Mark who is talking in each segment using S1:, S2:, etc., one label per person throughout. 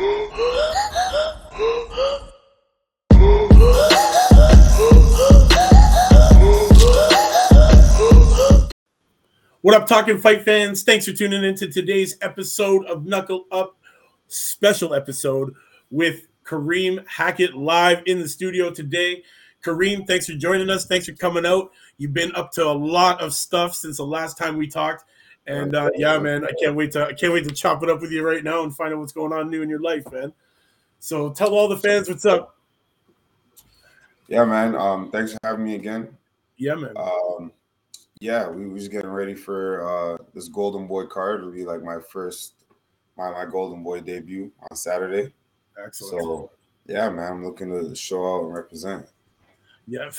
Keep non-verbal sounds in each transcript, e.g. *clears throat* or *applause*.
S1: What up, talking fight fans? Thanks for tuning in to today's episode of Knuckle Up, special episode with Kareem Hackett live in the studio today. Kareem, thanks for joining us. Thanks for coming out. You've been up to a lot of stuff since the last time we talked, and uh, yeah, man, I can't wait to I can't wait to chop it up with you right now and find out what's going on new in your life, man. So tell all the fans what's up.
S2: Yeah, man. Um, thanks for having me again.
S1: Yeah, man.
S2: Um, yeah, we were just getting ready for uh, this Golden Boy card. It'll be like my first, my my Golden Boy debut on Saturday.
S1: Excellent.
S2: So yeah, man, I'm looking to show out and represent.
S1: Yeah,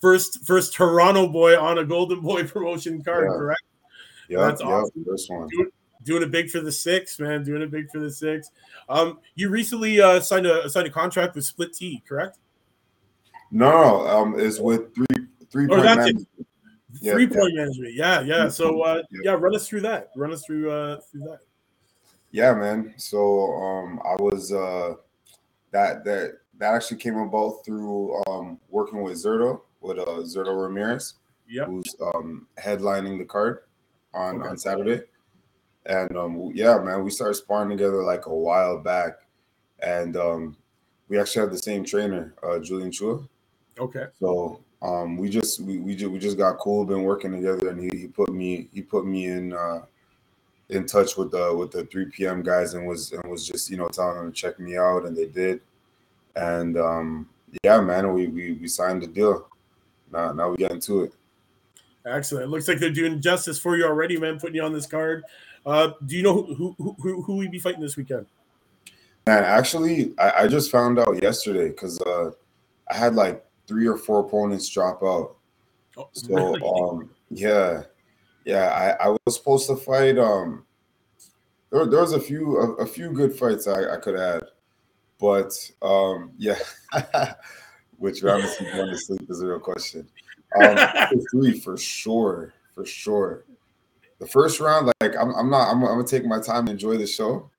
S1: first first Toronto boy on a Golden Boy *laughs* promotion card,
S2: Yeah.
S1: correct?
S2: Yeah,
S1: That's
S2: yeah,
S1: awesome.
S2: first one.
S1: Doing, doing it big for the six, man. Doing it big for the six. Um, you recently uh, signed a signed a contract with Split T, correct?
S2: No, um, it's with three three
S1: Oh,
S2: point management. Yeah,
S1: Three
S2: yeah.
S1: point management. Yeah, yeah. So uh,
S2: Yeah.
S1: yeah, run us through that. Run us through uh through that.
S2: Yeah, man. So um I was uh that that that actually came about through um working with Zurdo with uh Zurdo Ramirez,
S1: Yep.
S2: who's um headlining the card on
S1: Okay.
S2: on Saturday. And um yeah, man, we started sparring together like a while back. And um we actually have the same trainer, uh Julian Chua.
S1: Okay.
S2: So um, we just we we just, we just got cool, been working together, and he, he put me he put me in uh, in touch with the with the 3 p.m. guys, and was and was just you know telling them to check me out, and they did, and um, yeah, man, we, we we signed the deal. Now now we get into it.
S1: Excellent. It looks like they're doing justice for you already, man. Putting you on this card. Uh, do you know who who who, who we be fighting this weekend?
S2: And actually, I, I just found out yesterday because uh, I had like three or four opponents drop out.
S1: Oh, *laughs*
S2: So
S1: really?
S2: um yeah, yeah, I, I was supposed to fight um there, there was a few a, a few good fights I, I could add. But um yeah, *laughs* which round is going to sleep is a real question. Um three for sure, for sure. The first round, like I'm I'm not I'm, I'm gonna take my time and enjoy the show.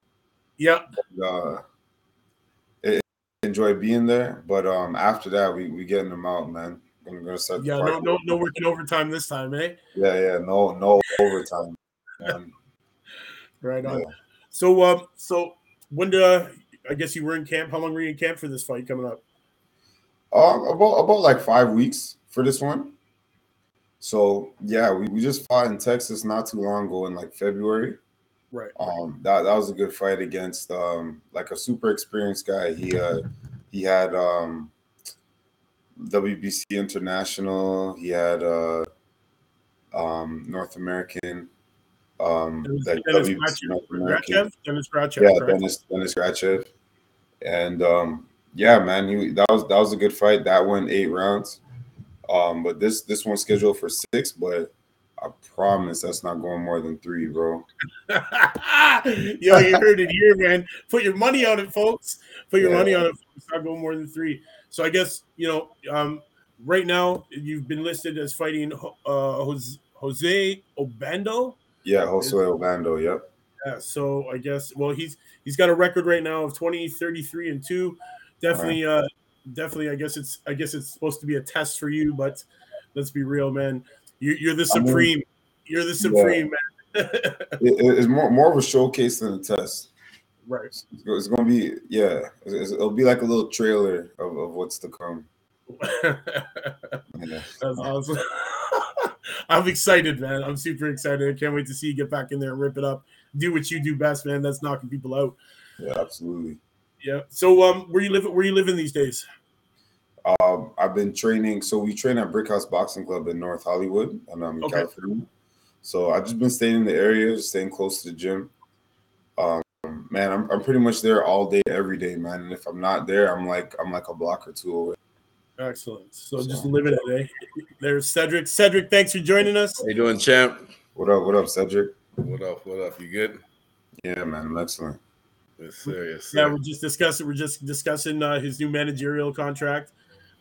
S1: yeah.
S2: Uh it, enjoy being there, but um after that we we getting them out, man. I'm gonna start
S1: Yeah. No, no, no working overtime this time, eh?
S2: Yeah, yeah, no, no overtime. man.
S1: Right on.
S2: Yeah.
S1: So, um, so when do I guess you were in camp? How long were you in camp for this fight coming up?
S2: Um, about about like five weeks for this one. So yeah, we, we just fought in Texas not too long ago in like February.
S1: Right.
S2: Um, that that was a good fight against um like a super experienced guy. He uh he had um WBC International. He had uh um North American um
S1: It
S2: like
S1: Dennis
S2: WBC
S1: Grachev-
S2: North American.
S1: Grachev? Dennis
S2: yeah,
S1: correct?
S2: Dennis Dennis and um, yeah, man, he that was that was a good fight. That went eight rounds. Um, but this this one's scheduled for six, but I promise that's not going more than three, bro. *laughs*
S1: Yo, you heard it here, man. Put your money on it, folks. Put your
S2: Yeah.
S1: money on it. Folks. Not go more than three. So I guess you know, um, right now you've been listed as fighting uh, Jose, Jose Obando.
S2: Yeah, Jose Obando. Yep.
S1: Yeah, so I guess well he's he's got a record right now of 20, 33 and 2. Definitely uh definitely I guess it's I guess it's supposed to be a test for you, but let's be real, man. You you're the
S2: I mean,
S1: supreme. you're the supreme, man.
S2: It- it- it's more more of a showcase than a test.
S1: right.
S2: It's, it's gonna be yeah. It's- it'll be like a little trailer of, of what's to come. *laughs* Yeah.
S1: That's awesome. *laughs* I'm excited, man. I'm super excited. I can't wait to see you get back in there and rip it up. Do what you do best, man. That's knocking people out.
S2: Yeah, absolutely.
S1: Yeah. So um where you live where you living these days?
S2: Um, I've been training. So we train at Brick House Boxing Club in North Hollywood, and I'm in
S1: Okay.
S2: California. So I've just been staying in the area, just staying close to the gym. Um, man, I'm, I'm pretty much there all day, every day, man. And if I'm not there, I'm like I'm like a block or two away.
S1: Excellent. So just
S2: So-
S1: living it, eh? There's Cedric. Cedric, thanks for joining us.
S3: How you doing, champ?
S2: What up? What up, Cedric?
S3: What up? What up? You good?
S2: Yeah, man, I'm excellent.
S1: Yeah, we're just discussing. We're just discussing uh, his new managerial contract.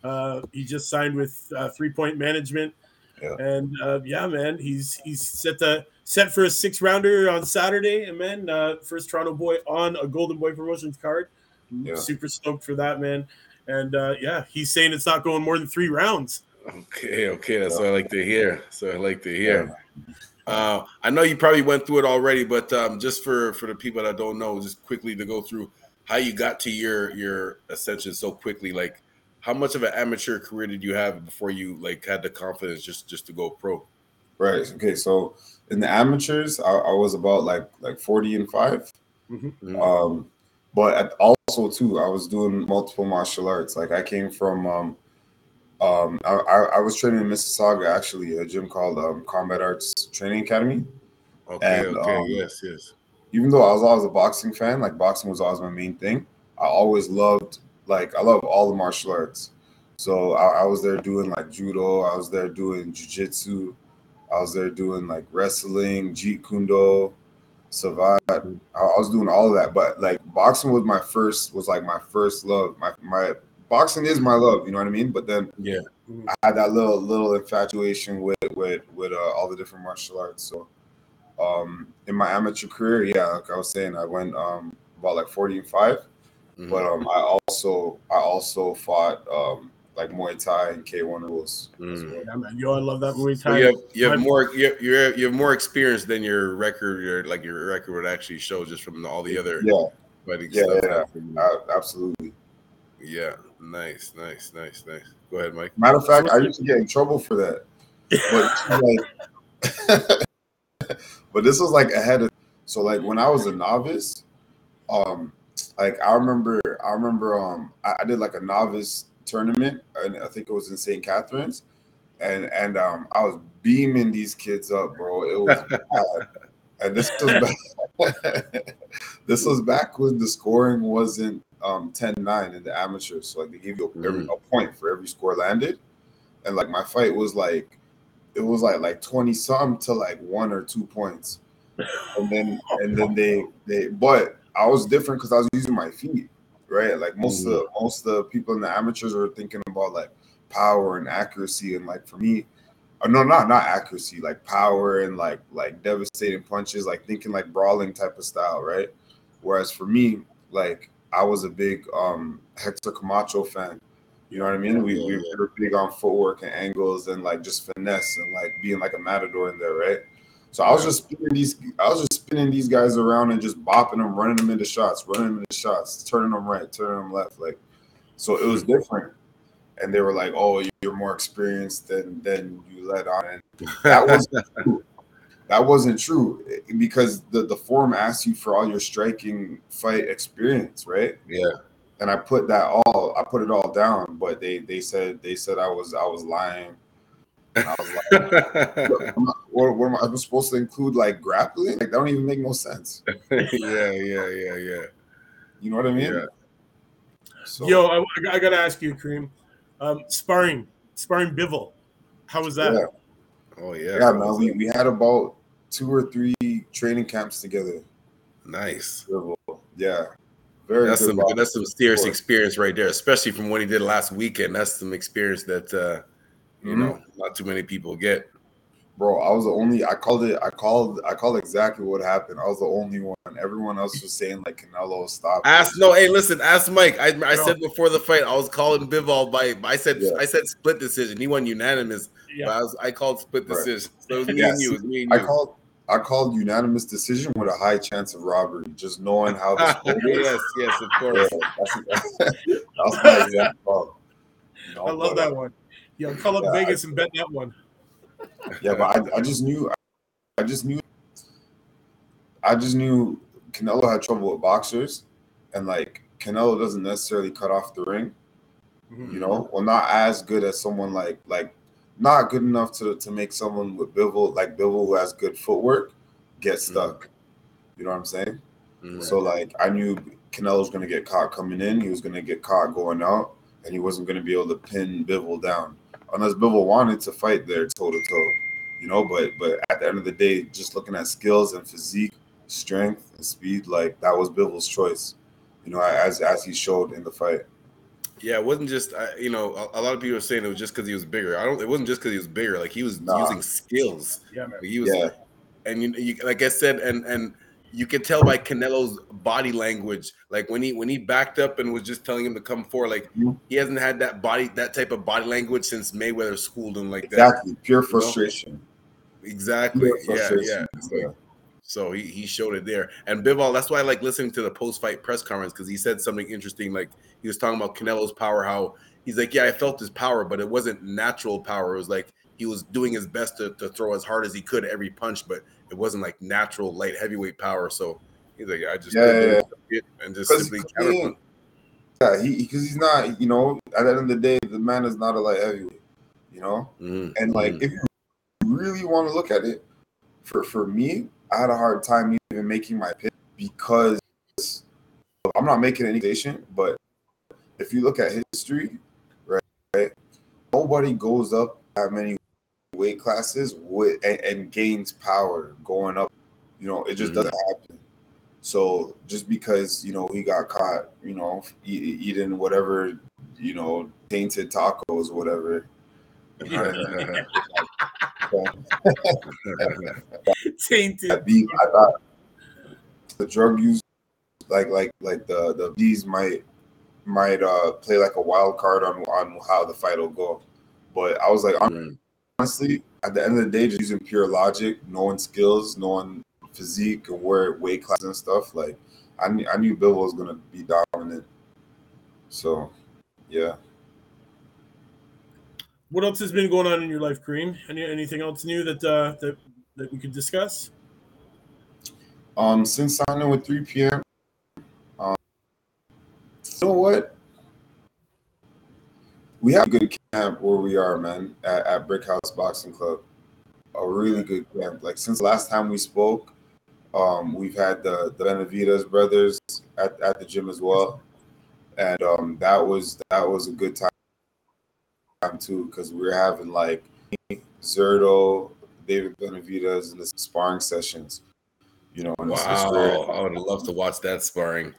S1: Uh, he just signed with uh, Three Point Management.
S2: Yeah.
S1: And uh, yeah, man, he's he's set to set for a six rounder on Saturday, and man, uh, first Toronto boy on a Golden Boy Promotions card.
S2: Yeah.
S1: Super stoked for that, man. And uh, yeah, he's saying it's not going more than three rounds.
S3: Okay, okay, that's what I like to hear. So I like to hear. Uh, I know you probably went through it already, but um, just for for the people that don't know, just quickly to go through how you got to your your ascension so quickly. Like, how much of an amateur career did you have before you like had the confidence just just to go pro?
S2: Right. Okay. So in the amateurs, I, I was about like like forty and 5
S3: Mhm.
S2: Um, but at, also too, I was doing multiple martial arts. Like I came from um, um, I, I, I was training in Mississauga actually, a gym called um, Combat Arts Training Academy.
S3: Okay,
S2: And,
S3: okay,
S2: um,
S3: yes, yes.
S2: even though I was always a boxing fan, like boxing was always my main thing. I always loved like I love all the martial arts. So I, I was there doing like judo. I was there doing jujitsu. I was there doing like wrestling, jeet kundo, savate. I, I was doing all of that. But like boxing was my first was like my first love. My my boxing is my love. You know what I mean? But then
S3: Yeah.
S2: I had that little little infatuation with with with uh, all the different martial arts. So um in my amateur career, yeah, like I was saying, I went um about like 40 and 5.
S3: Mhm.
S2: But um I also I also fought um like Muay Thai and K1 rules. as
S3: Mm.
S1: Yeah, man. Yo, I love that Muay
S3: So
S1: Thai.
S3: you have you have more you have, you have, more experience than your record your like your record would actually show just from all the other
S2: Yeah,
S3: fighting
S2: Yeah,
S3: stuff.
S2: yeah. uh, absolutely.
S3: yeah, nice, nice, nice, nice. Go ahead, Mike.
S2: Matter of fact, I used to get in trouble for that. But this was like, *laughs* but this was like ahead of. So like when I was a novice, um, like I remember, I remember, um, I, I did like a novice tournament, and I think it was in St. Catharines, and and um, I was beaming these kids up, bro. It was *laughs* bad. And this was back, *laughs* this was back when the scoring wasn't um 10-9 in the amateurs. So like they gave you a, every, a point for every score landed. And like my fight was like it was like like 20 some to like one or two points. And then and then they they but I was different because I was using my feet, right? Like most of the most of the people in the amateurs are thinking about like power and accuracy. And like for me, uh, no, not not accuracy, like power and like like devastating punches, like thinking like brawling type of style, right? Whereas for me, like I was a big um Hector Camacho fan. You know what I mean? We, we were big on footwork and angles and like just finesse and like being like a matador in there, right? So I was just spinning these, I was just spinning these guys around and just bopping them, running them into shots, running them into shots, turning them right, turning them left, like. So it was different, and they were like, "Oh, you're more experienced than than you let on," and that was *laughs* that wasn't true eh, because the the form asks you for all your striking fight experience, right?
S3: Yeah.
S2: And I put that all I put it all down, but they they said they said I was I was lying. And I was like, *laughs* I'm not- what, what am I, I'm supposed to include like grappling? Like that don't even make no sense. *laughs*
S3: yeah, yeah, yeah, yeah.
S2: You know what I mean?
S3: Yeah.
S2: So,
S1: Yo, I, I gotta ask you, Kareem. Um, sparring, sparring Bivol. How was that?
S2: yeah,
S3: Oh yeah.
S2: yeah, man. We, we had about two or three training camps together.
S3: nice.
S2: Yeah, very
S3: That's
S2: good.
S3: some
S2: boxer.
S3: that's some serious experience right there, especially from what he did last weekend. That's some experience that uh you
S2: Mhm.
S3: know not too many people get.
S2: bro. I was the only. I called it. I called. I called exactly what happened. I was the only one. Everyone else was saying like Canelo stop.
S3: Ask no, hey, listen, ask Mike. I, I said before the fight, I was calling Bivol by I said
S2: Yeah.
S3: I said split decision. He won unanimous, but
S1: Yeah.
S3: I was I called split
S2: Right.
S3: decision. So it was me
S2: Yeah,
S3: and you. It was me and
S2: I called. I called unanimous decision with a high chance of robbery, just knowing how this *laughs* goes.
S3: yes, yes, of
S2: Yeah,
S3: course.
S2: that's, *laughs* that's my exact call. Know,
S1: I love
S2: uh,
S1: that one. Yeah, call up
S2: Yeah,
S1: Vegas and bet that one.
S2: Yeah, but I, I just knew, I just knew, I just knew Canelo had trouble with boxers, and like Canelo doesn't necessarily cut off the ring.
S1: Mhm.
S2: You know, well, not as good as someone like like not good enough to to make someone with Bivol like Bivol who has good footwork get stuck. You know what I'm saying?
S3: Mhm.
S2: So like I knew Canelo was gonna get caught coming in, he was gonna get caught going out, and he wasn't gonna be able to pin Bivol down unless Bivol wanted to fight there toe to toe. You know, but but at the end of the day, just looking at skills and physique, strength and speed, like that was Bivol's choice. You know, as as he showed in the fight.
S3: Yeah, it wasn't just uh, you know a, a, lot of people are saying it was just because he was bigger. I don't. It wasn't just because he was bigger. Like he was nah. using skills.
S1: Yeah, man.
S3: He was. Yeah. And you, you, like I said, and and you could tell by Canelo's body language, like when he when he backed up and was just telling him to come forward, like mm-hmm. he hasn't had that body that type of body language since Mayweather schooled him like
S2: that. Exactly, pure frustration.
S3: Know? Exactly. Pure frustration. Yeah, yeah. So he, he showed it there. And Bivol, that's why I like listening to the post fight press conference because he said something interesting. Like he was talking about Canelo's power, how he's like, Yeah, I felt his power, but it wasn't natural power. It was like he was doing his best to, to throw as hard as he could every punch, but it wasn't like natural light heavyweight power. So he's like, I just
S2: yeah,
S3: yeah. and just simply
S2: counter Yeah, he because he's not, you know, at the end of the day, the man is not a light heavyweight, you know? Mm-hmm. And like mm-hmm. if you really want to look at it, for for me, I had a hard time even making my pick because I'm not making any nation, but if you look at history, right, right nobody goes up that many weight classes with and, and gains power going up. You know, it just mm-hmm. doesn't happen. So just because you know he got caught, you know, eating whatever, you know, tainted tacos, whatever.
S1: Tainted.
S2: I thought the drug use, like like like the the bees might might uh play like a wild card on on how the fight will go. But I was like, honestly, at the end of the day, just using pure logic, knowing skills, knowing physique and where weight class and stuff, like I knew, I knew Bivol was gonna be dominant. So, yeah.
S1: What else has been going on in your life, Kareem? Any anything else new that uh, that that we could discuss?
S2: Um, since signing with 3 p.m. Um, you know what? we have a good camp where we are, man, at, at Brick House Boxing Club. A really good camp. Like since last time we spoke, um, we've had the the Benavidez brothers at, at the gym as well, and um, that was that was a good time too because we were having like Zurdo, David Benavidez, and the sparring sessions. You know,
S3: wow, I would love to watch that sparring.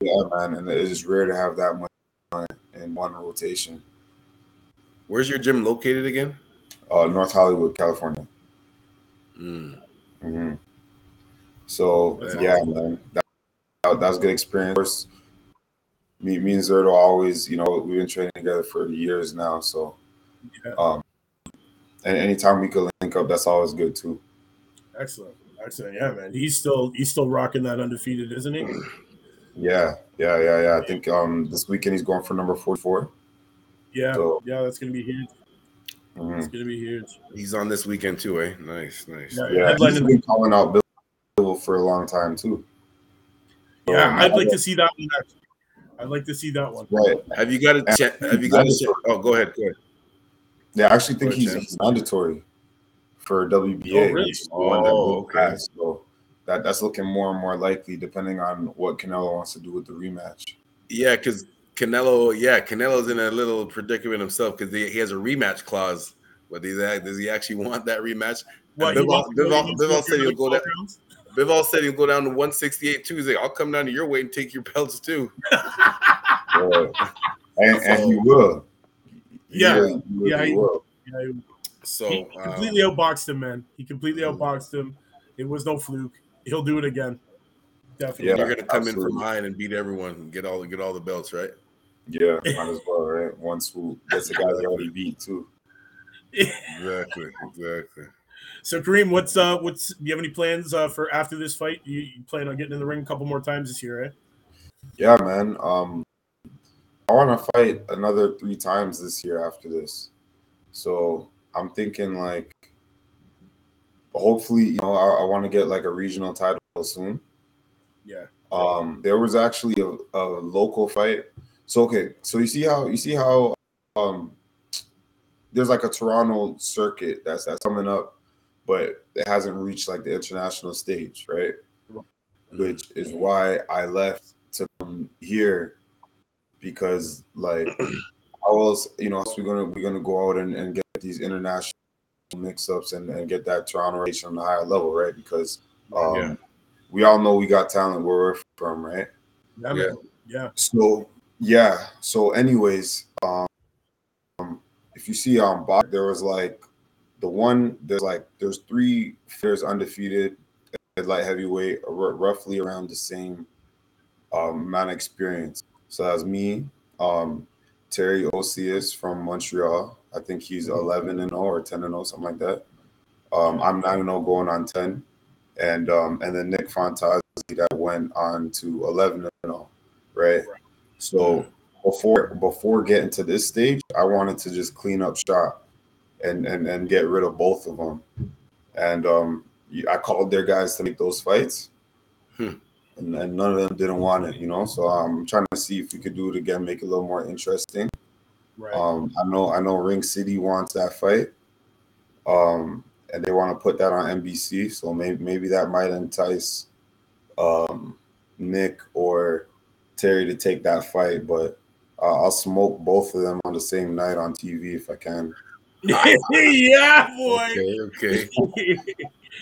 S2: Yeah, man, and it's rare to have that much in one rotation.
S3: Where's your gym located again?
S2: Uh, North Hollywood, California.
S3: Mm.
S2: Mm-hmm. So yeah, yeah man, that, that, was a good experience. Me, me and Zurdo always, you know, we've been training together for years now. So, yeah. um, and anytime we could link up, that's always good too.
S1: Excellent, excellent. Yeah, man, he's still he's still rocking that undefeated, isn't he?
S2: Yeah, yeah, yeah, yeah. I think um this weekend he's going for number 44.
S1: Yeah, so, yeah, that's gonna be huge. Mm-hmm. It's gonna be huge.
S3: He's on this weekend too, eh? Nice, nice.
S2: Yeah, yeah he's been calling out Bivol for a long time too.
S1: So, yeah, um, I'd like to see that one. Actually. I'd like to see that one.
S2: Right.
S3: Have you got a check? Have you got a check? Oh, go ahead. Go ahead.
S2: Yeah, I actually think he's, he's, mandatory for WBA.
S1: Oh, really?
S3: Oh, okay. So
S2: that that's looking more and more likely depending on what Canelo wants to do with the rematch.
S3: Yeah, because Canelo, yeah, Canelo's in a little predicament himself because he, he has a rematch clause. But that, does he actually want that rematch? Well, Bivol, Bivol, Bivol said he'll go down. all said he'll go down to 168 Tuesday. I'll come down to your weight and take your belts too.
S2: and, and he will.
S1: yeah, will, will, yeah, he, will. yeah. He, so he completely um, outboxed him, man. He completely outboxed him. It was no fluke he'll do it again. Definitely.
S3: Yeah, you're gonna come absolutely. in from behind and beat everyone and get all get all the belts, right?
S2: Yeah, might as well, right? One swoop. That's the guy that already beat too. *laughs*
S3: exactly, exactly.
S1: So Kareem, what's uh what's do you have any plans uh for after this fight? You, you plan on getting in the ring a couple more times this year, right?
S2: Yeah, man. Um I want to fight another three times this year after this. So I'm thinking like hopefully, you know, I, I want to get like a regional title soon.
S1: Yeah.
S2: Um, there was actually a, a local fight. So okay, so you see how you see how um there's like a Toronto circuit that's that's coming up, but it hasn't reached like the international stage, right? Which is why I left to come here because like *clears throat* how else you know else we're gonna we're gonna go out and, and get these international mix-ups and, and get that Toronto race on the higher level, right? Because um, yeah. we all know we got talent where we're from, right?
S1: Yeah. Yeah.
S2: So yeah. So, anyways, um, if you see on um, there was like the one there's like there's three fighters undefeated at light heavyweight, roughly around the same um, amount of experience. So that's me, um, Terry Osias from Montreal. I think he's 11 and 0 or 10 and 0, something like that. Um, I'm 9 and 0 going on 10. And um, and then Nick Fantazi that went on to 11 and 0, right? So before before getting to this stage, I wanted to just clean up shop and and and get rid of both of them. And um, I called their guys to make those fights. Hmm and, and none of them didn't want it, you know. So I'm trying to see if we could do it again, make it a little more interesting. Right. Um, I know I know Ring City wants that fight, um, and they want to put that on NBC. So maybe maybe that might entice um, Nick or Terry to take that fight. But uh, I'll smoke both of them on the same night on TV if I can. *laughs*
S1: yeah, boy.
S3: Okay. okay. *laughs*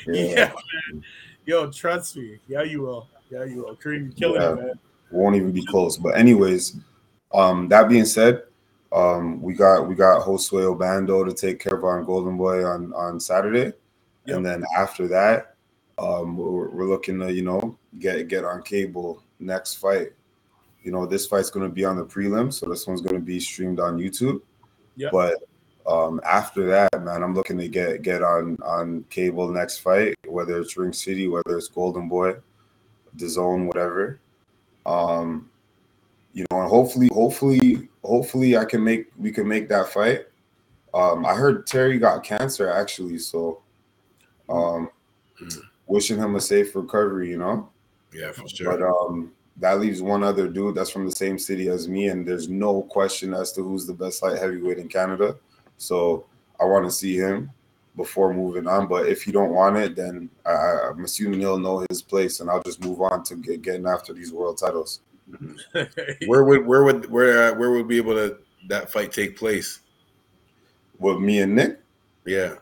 S1: yeah. yeah, man. Yo, trust me. Yeah, you will. Yeah, you will. Kareem, killing yeah, it, man.
S2: Won't even be close. But anyways, um, that being said, um, we got we got Josue Obando to take care of our Golden Boy on on Saturday, yep. and then after that, um, we're, we're looking to you know get get on cable next fight. You know, this fight's going to be on the prelim, so this one's going to be streamed on YouTube. Yep. But um, after that, man, I'm looking to get get on on cable next fight, whether it's Ring City, whether it's Golden Boy DAZN, whatever. Um, you know, and hopefully, hopefully, hopefully, I can make we can make that fight. Um, I heard Terry got cancer actually, so um, wishing him a safe recovery. You know.
S3: Yeah, for sure.
S2: But um, that leaves one other dude that's from the same city as me, and there's no question as to who's the best light heavyweight in Canada. So I want to see him before moving on. But if you don't want it, then I, am assuming he'll know his place, and I'll just move on to get, getting after these world titles. *laughs*
S3: where would where would where uh, where would be able to that fight take place?
S2: With me and Nick?
S3: Yeah.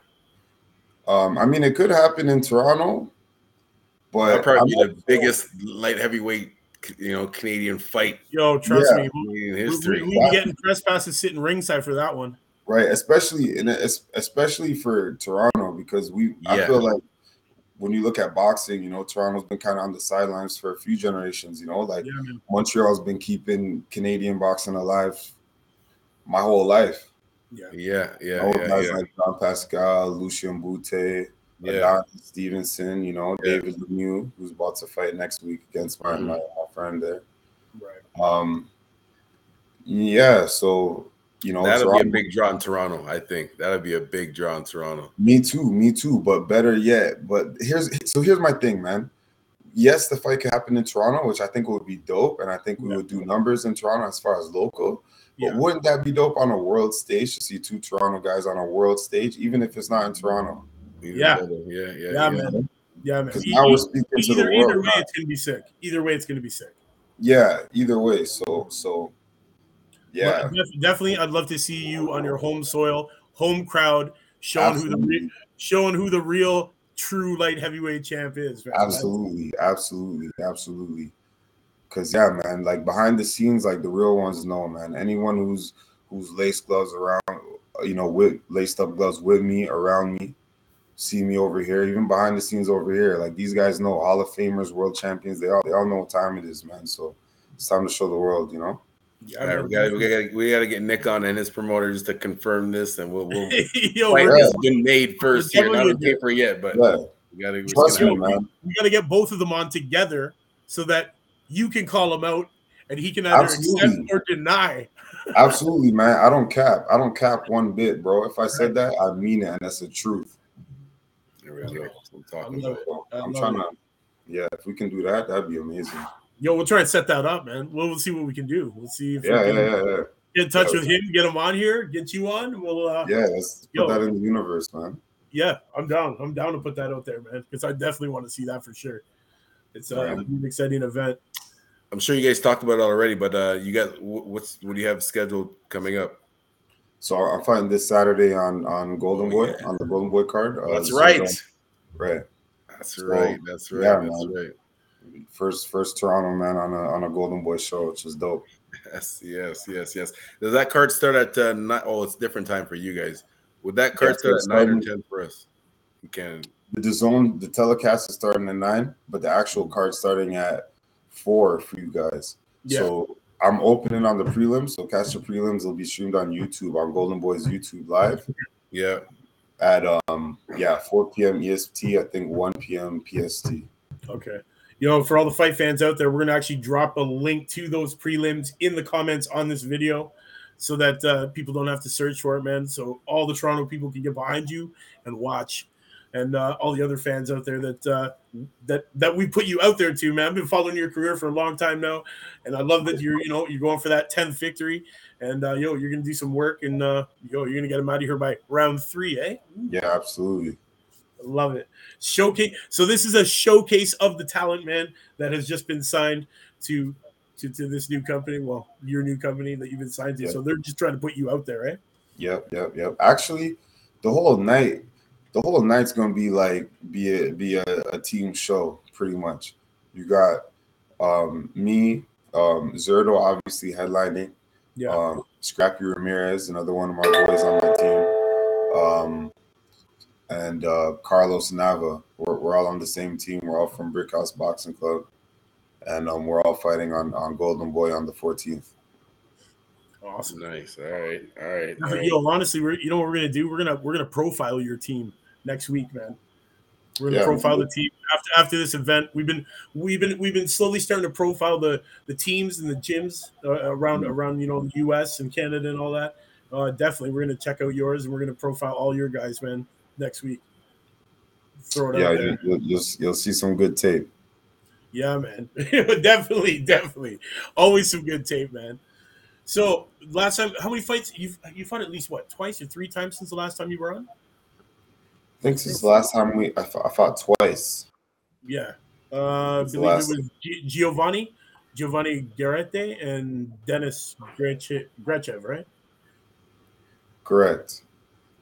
S2: Um, I mean, it could happen in Toronto, but
S3: That'd probably I'm be the biggest light heavyweight, you know, Canadian fight.
S1: Yo, trust yeah. me, in history. We, we, we getting press passes sitting ringside for that one
S2: right? Especially in especially for Toronto because we yeah. I feel like when you look at boxing, you know, Toronto's been kind of on the sidelines for a few generations. You know, like yeah, Montreal's been keeping Canadian boxing alive my whole life.
S3: Yeah, yeah, yeah. You know, yeah
S2: guys
S3: yeah.
S2: like Jean Pascal, Lucien Bute, yeah. Stevenson. You know, yeah. David Lemieux, who's about to fight next week against my, mm-hmm. my, my friend there. Right. Um. Yeah. So you know,
S3: that'll Toronto. be a big draw in Toronto. I think that'll be a big draw in Toronto.
S2: Me too, me too. But better yet, but here's so here's my thing, man. Yes, the fight could happen in Toronto, which I think would be dope, and I think we yeah. would do numbers in Toronto as far as local. But yeah. wouldn't that be dope on a world stage to see two Toronto guys on a world stage, even if it's not in Toronto?
S1: Yeah,
S3: yeah, yeah, yeah,
S1: yeah man. Yeah, man. Because now we're speaking either, to the world. Either way, it's gonna be sick. Either way, it's gonna be sick.
S2: Yeah, either way. So, so yeah,
S1: definitely. I'd love to see you on your home soil, home crowd, showing absolutely. who the re- showing who the real true light heavyweight champ is.
S2: Man. Absolutely, absolutely, absolutely. Cause yeah, man, like behind the scenes, like the real ones know, man. Anyone who's who's laced gloves around, you know, with laced up gloves with me, around me, see me over here, even behind the scenes over here. Like these guys know Hall of Famers, world champions. They all they all know what time it is, man. So it's time to show the world, you know.
S3: Yeah, right, we got we got we got to get Nick on and his promoters to confirm this, and we'll we'll *laughs*
S1: Yo, fight has
S3: been made first here, not on paper yet, but yeah. we got to
S1: trust me, man. We got to get both of them on together so that you can call him out and he can either Absolutely. accept or deny. *laughs*
S2: Absolutely, man. I don't cap. I don't cap one bit, bro. If I said that, I mean it, and that's the truth.
S3: There we go. I'm talking
S2: about. I'm trying to. Yeah, if we can do that, that'd be amazing.
S1: Yo, we'll try and set that up, man. We'll, we'll see what we can do. We'll see if
S2: yeah,
S1: we
S2: can yeah, yeah, yeah.
S1: get in touch yeah, with him, get him on here, get you on. We'll uh,
S2: yeah, let's yo, put that in the universe, man.
S1: Yeah, I'm down. I'm down to put that out there, man, because I definitely want to see that for sure. It's uh, an exciting event.
S3: I'm sure you guys talked about it already, but uh, you got what's what do you have scheduled coming up?
S2: So I'm fighting this Saturday on on Golden Boy oh, yeah. on the Golden Boy card.
S3: Uh, That's right.
S2: Right.
S3: That's so, right. That's right. Yeah, That's man. right
S2: first first Toronto man on a on a Golden Boy show, which is dope.
S3: Yes, yes, yes, yes. Does that card start at uh, nine? Oh, it's different time for you guys. Would that card
S2: Yeah,
S3: start at nine or ten for us? You can.
S2: DAZN, the telecast is starting at nine, but the actual card starting at four for you guys.
S1: Yeah.
S2: So I'm opening on the prelims. So catch the prelims. will be streamed on YouTube on Golden Boys YouTube live
S3: Yeah.
S2: at um yeah 4 p.m. EST. I think 1 p.m. PST.
S1: Okay. You know, for all the fight fans out there, we're going to actually drop a link to those prelims in the comments on this video so that uh, people don't have to search for it, man. So all the Toronto people can get behind you and watch. And uh, all the other fans out there that uh, that that we put you out there to, man. I've been following your career for a long time now, and I love that you're you know you're going for that tenth victory, and uh, yo you're gonna do some work, and uh, yo you're gonna get him out of here by round three, eh?
S2: Yeah, absolutely.
S1: Love it. Showcase. So this is a showcase of the talent, man, that has just been signed to to, to this new company. Well, your new company that you've been signed to.
S2: Yeah.
S1: So they're just trying to put you out there, right?
S2: Yep, yep, yep. Actually, the whole night, the whole night's gonna be like be a be a, a team show, pretty much. You got um me, um Zurdo obviously headlining,
S1: Yeah.
S2: um Scrappy Ramirez, another one of my boys on my team. Um and uh Carlos Nava. We're, we're all on the same team. We're all from Brickhouse Boxing Club. And um, we're all fighting on, on Golden Boy on the 14th.
S1: awesome.
S3: Nice. All right. All right. All right.
S1: Yo, honestly, we're you know what we're gonna do? We're gonna we're gonna profile your team next week, man. We're gonna
S2: Yeah.
S1: profile the team after after this event. We've been we've been we've been slowly starting to profile the the teams and the gyms uh, around around you know the U.S. and Canada and all that. Uh, definitely, we're gonna check out yours and we're gonna profile all your guys, man, next week. Throw it
S2: Yeah,
S1: out there.
S2: you, you'll, you'll, you'll see some good tape.
S1: Yeah, man. *laughs* definitely, definitely. Always some good tape, man. So last time, how many fights you you fought at least what twice or three times since the last time you were on?
S2: I think since the last time we I fought, I fought twice.
S1: Yeah, uh, I believe
S2: last-
S1: it was Gi- Giovanni, Giovanni Garrete, and Dennis Greche- Grachev, right?
S2: Correct.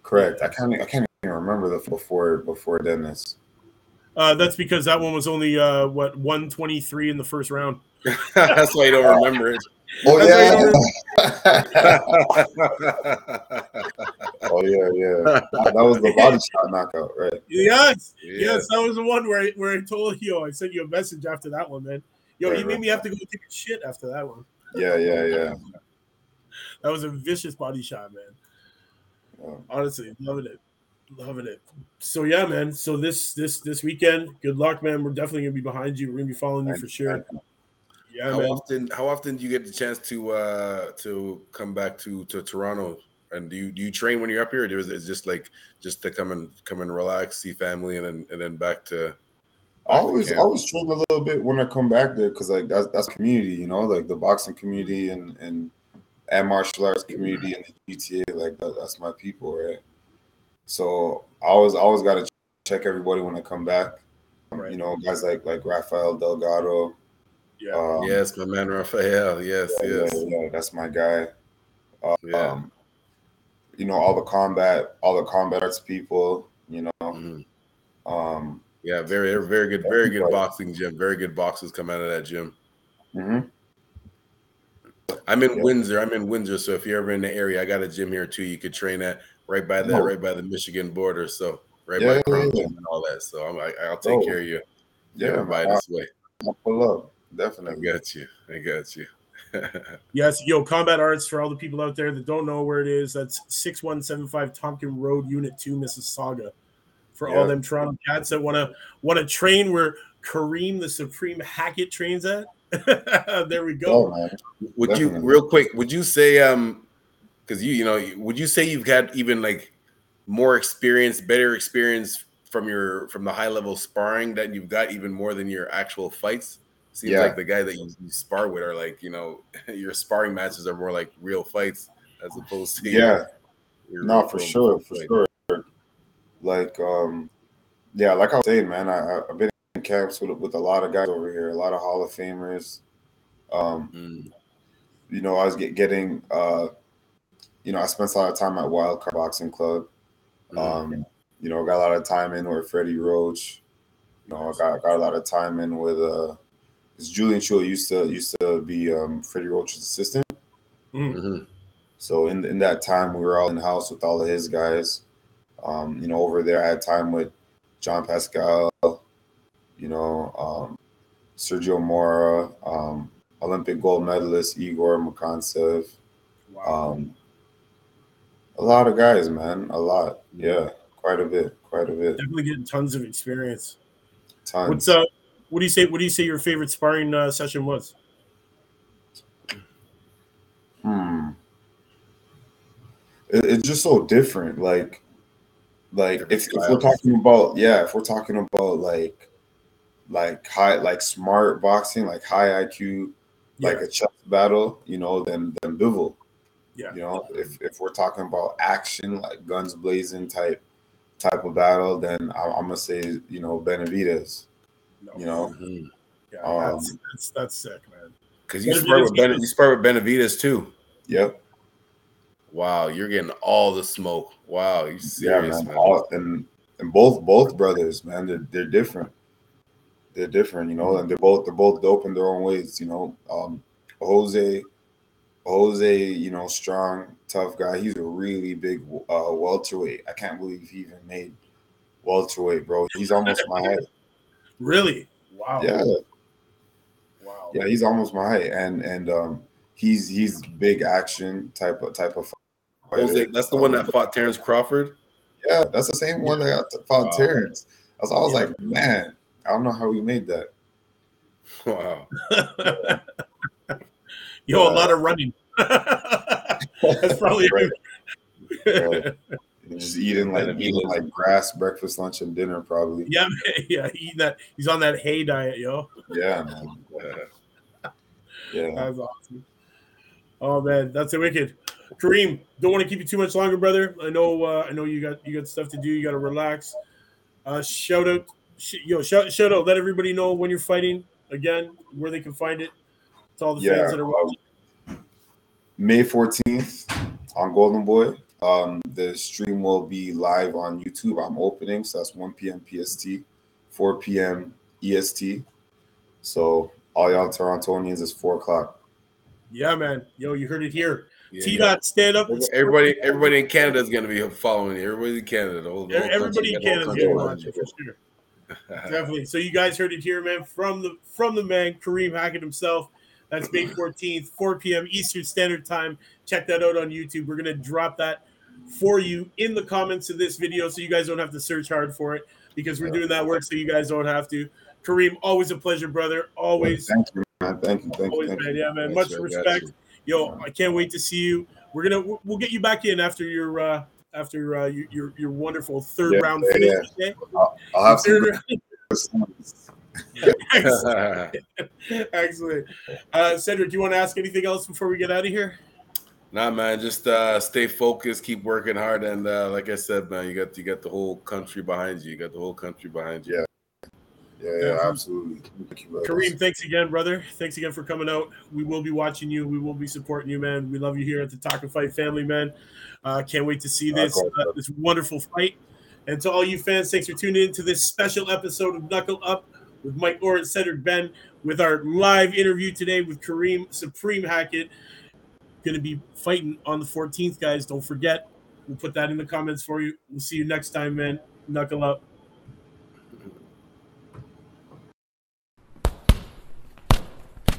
S2: Correct. I can't I can't even remember the before before Dennis.
S1: Uh, that's because that one was only uh, what one twenty three in the first round. *laughs*
S3: That's why you don't remember it.
S2: Oh
S1: That's
S2: yeah. *laughs* oh yeah, yeah. That was the body shot knockout, right?
S1: Yes,
S3: Yeah.
S1: yes, that was the one where I, where I told you I sent you a message after that one, man. Yo,
S2: Right,
S1: you made
S2: right.
S1: me have to go take a shit after that one.
S2: Yeah, yeah, yeah. *laughs*
S1: That was a vicious body shot, man.
S2: Yeah.
S1: Honestly, loving it, loving it. So yeah, man. So this this this weekend, good luck, man. We're definitely gonna be behind you. We're gonna be following you for sure. Yeah,
S3: How
S1: man.
S3: often? How often do you get the chance to uh to come back to to Toronto? And do you do you train when you're up here, or is it just like just to come and come and relax, see family, and then and then back to?
S2: I always
S3: Yeah.
S2: I always train a little bit when I come back there because like that's that's community, you know, like the boxing community and and and martial arts community and the GTA, like that, that's my people, right? So I always always got to check everybody when I come back. Um,
S1: Right.
S2: You know, guys like like Rafael Delgado.
S1: Yeah.
S2: Um,
S3: yes, my man Raphael. Yes,
S2: yeah,
S3: yes,
S2: yeah, yeah, that's my guy.
S3: yeah.
S2: Um, you know, all the combat, all the combat arts people. You know,
S3: Mhm.
S2: um,
S3: Yeah, very, very good, very good
S2: Everybody.
S3: boxing gym. Very good boxes come out of that gym.
S2: Mm-hmm.
S3: I'm in
S2: Yeah.
S3: Windsor. I'm in Windsor. So if you're ever in the area, I got a gym here too. You could train at right by the
S2: Oh.
S3: right by the Michigan border. So right
S2: Yeah,
S3: by
S2: yeah,
S3: Crown
S2: yeah.
S3: And all that. So I'm, I, I'll take
S2: Oh.
S3: care of you.
S2: yeah,
S3: ever by
S2: man,
S3: this way.
S2: I'll pull up
S3: I
S2: definitely.
S3: got you. I got you. *laughs*
S1: Yes, yo, Combat Arts for all the people out there that don't know where it is. That's 6175 Tomken Road, Unit 2, Mississauga. For all them Toronto cats that want to want to train where Kareem the Supreme Hackett trains at. *laughs* there we
S2: Oh
S1: go.
S2: man,
S3: Would you real quick? Would you say um, because you you know, would you say you've got even like more experience, better experience from your from the high level sparring that you've got even more than your actual fights? Seems
S2: Yeah.
S3: like the guy that you, you spar with are like you know *laughs* your sparring matches are more like real fights as opposed to
S2: yeah.
S3: your
S2: No, for sure, for
S3: fight.
S2: sure. Like, um, yeah, like I was saying, man, I, I- I've been in camps with with a lot of guys over here, a lot of Hall of Famers. Um,
S3: Mm,
S2: you know, I was get, getting, uh, you know, I spent a lot of time at Wildcard Boxing Club.
S3: mm.
S2: Um, you know, got a lot of time in with Freddie Roach. You know, I got got a lot of time in with uh Because Julian Chua used to used to be um, Freddie Roach's assistant.
S3: Mhm.
S2: So in in that time, we were all in the house with all of his guys. Um, you know, over there, I had time with Jean Pascal. You know, um, Sergio Mora, um, Olympic gold medalist Egor Mekhontsev.
S1: Wow.
S2: Um, a lot of guys, man. A lot. Yeah, quite a bit. Quite a bit.
S1: Definitely getting tons of experience.
S2: Tons.
S1: What's uh? What do you say? What do you say your favorite sparring uh, session was?
S2: Hmm. It, it's just so different. Like, like if, if we're talking about yeah, if we're talking about like, like high, like smart boxing, like high IQ, like a chess battle, you know, then then Bivol.
S1: Yeah.
S2: You know, if if we're talking about action, like guns blazing type type of battle, then I, I'm gonna say you know Benavidez.
S1: No.
S2: You know,
S3: Mhm.
S1: Yeah,
S2: Um,
S1: that's, that's that's sick, man.
S3: Cause you
S1: Benavidez
S3: spar with ben, you spar with Benavidez too.
S2: yep.
S3: Wow, you're getting all the smoke. Wow, you
S2: Yeah,
S3: serious,
S2: man.
S3: man.
S2: All, and and both both brothers, man, they're they're different. They're different, you know, and they're both they're both dope in their own ways, you know. Um, Jose, Jose, you know, strong, tough guy. He's a really big uh, welterweight. I can't believe he even made welterweight, bro. He's almost my height.
S1: Really? Wow.
S2: Yeah,
S1: Wow.
S2: yeah, he's almost my height, and and um, he's he's big action type of type of. fighter.
S3: Jose, that's the one that fought Terrence Crawford.
S2: Yeah, that's the same one that fought
S3: Wow.
S2: Terrence. I was, I was
S1: Yeah.
S2: like, man, I don't know how we made that.
S3: Wow. *laughs*
S1: Yo, a
S2: Uh,
S1: lot of running. *laughs* that's *laughs* probably
S2: Right.
S1: yeah,
S2: And just eating like eating like grass, breakfast, lunch, and dinner, probably.
S1: man. *laughs* yeah. Eating that. He's on that hay diet, yo.
S2: Yeah, man.
S3: Uh,
S2: Yeah.
S1: That's awesome. Oh man, that's a wicked. Kareem, don't want to keep you too much longer, brother. I know, uh, I know you got you got stuff to do. You got to relax. Uh, shout out, sh- yo, shout, shout out. Let everybody know when you're fighting again, where they can find it. To all the
S2: Yeah,
S1: fans that are watching.
S2: May 14th on Golden Boy. Um, the stream will be live on YouTube. I'm opening, so that's 1 p.m. PST, 4 p.m. EST. So all y'all Torontonians is four o'clock.
S1: Yeah, man. Yo, you heard it here.
S3: yeah,
S1: T
S3: yeah.
S1: dot stand up. and
S3: Everybody, everybody in Canada is going to be following you. Everybody in Canada, the whole, the whole
S1: Everybody in
S3: country, the
S1: Canada
S3: whole
S1: is gonna
S3: country
S1: watch it for sure. Definitely. So you guys heard it here, man, from the from the man Kareem Hackett himself. That's May 14th, 4 p.m. Eastern Standard Time. Check that out on YouTube. We're gonna drop that for you in the comments of this video, so you guys don't have to search hard for it because we're doing that work so you guys don't have to. Kareem, always a pleasure, brother. Always,
S2: Thank you, man. Thank you. Thank you.
S1: always,
S2: Thank
S1: man.
S2: you.
S1: Yeah, man.
S3: Yes,
S1: Much respect. Yo, I can't wait to see you. We're gonna we'll- we'll get you back in after your uh after uh your your, your wonderful third
S2: Yeah,
S1: round
S2: yeah,
S1: finish.
S2: yeah. I'll, I'll have some
S1: Third
S2: good
S1: Excellent. *laughs* Excellent. Uh, Cedric, do you want to ask anything else before we get out of here?
S3: Nah, man, just uh, stay focused, keep working hard, and uh, like I said, man, you got you got the whole country behind you. You got the whole country behind you.
S2: Yeah, yeah, absolutely. Thank you.
S1: Kareem, thanks again, brother. Thanks again for coming out. We will be watching you. We will be supporting you, man. We love you here at the Talk and Fight family, man. Uh, can't wait to see this uh, this wonderful fight. And to all you fans, thanks for tuning in to this special episode of Knuckle Up with Mike and Cedric Ben with our live interview today with Kareem Supreme Hackett. Going to be fighting on the 14th, guys. Don't forget. We'll put that in the comments for you. We'll see you next time, man. Knuckle up.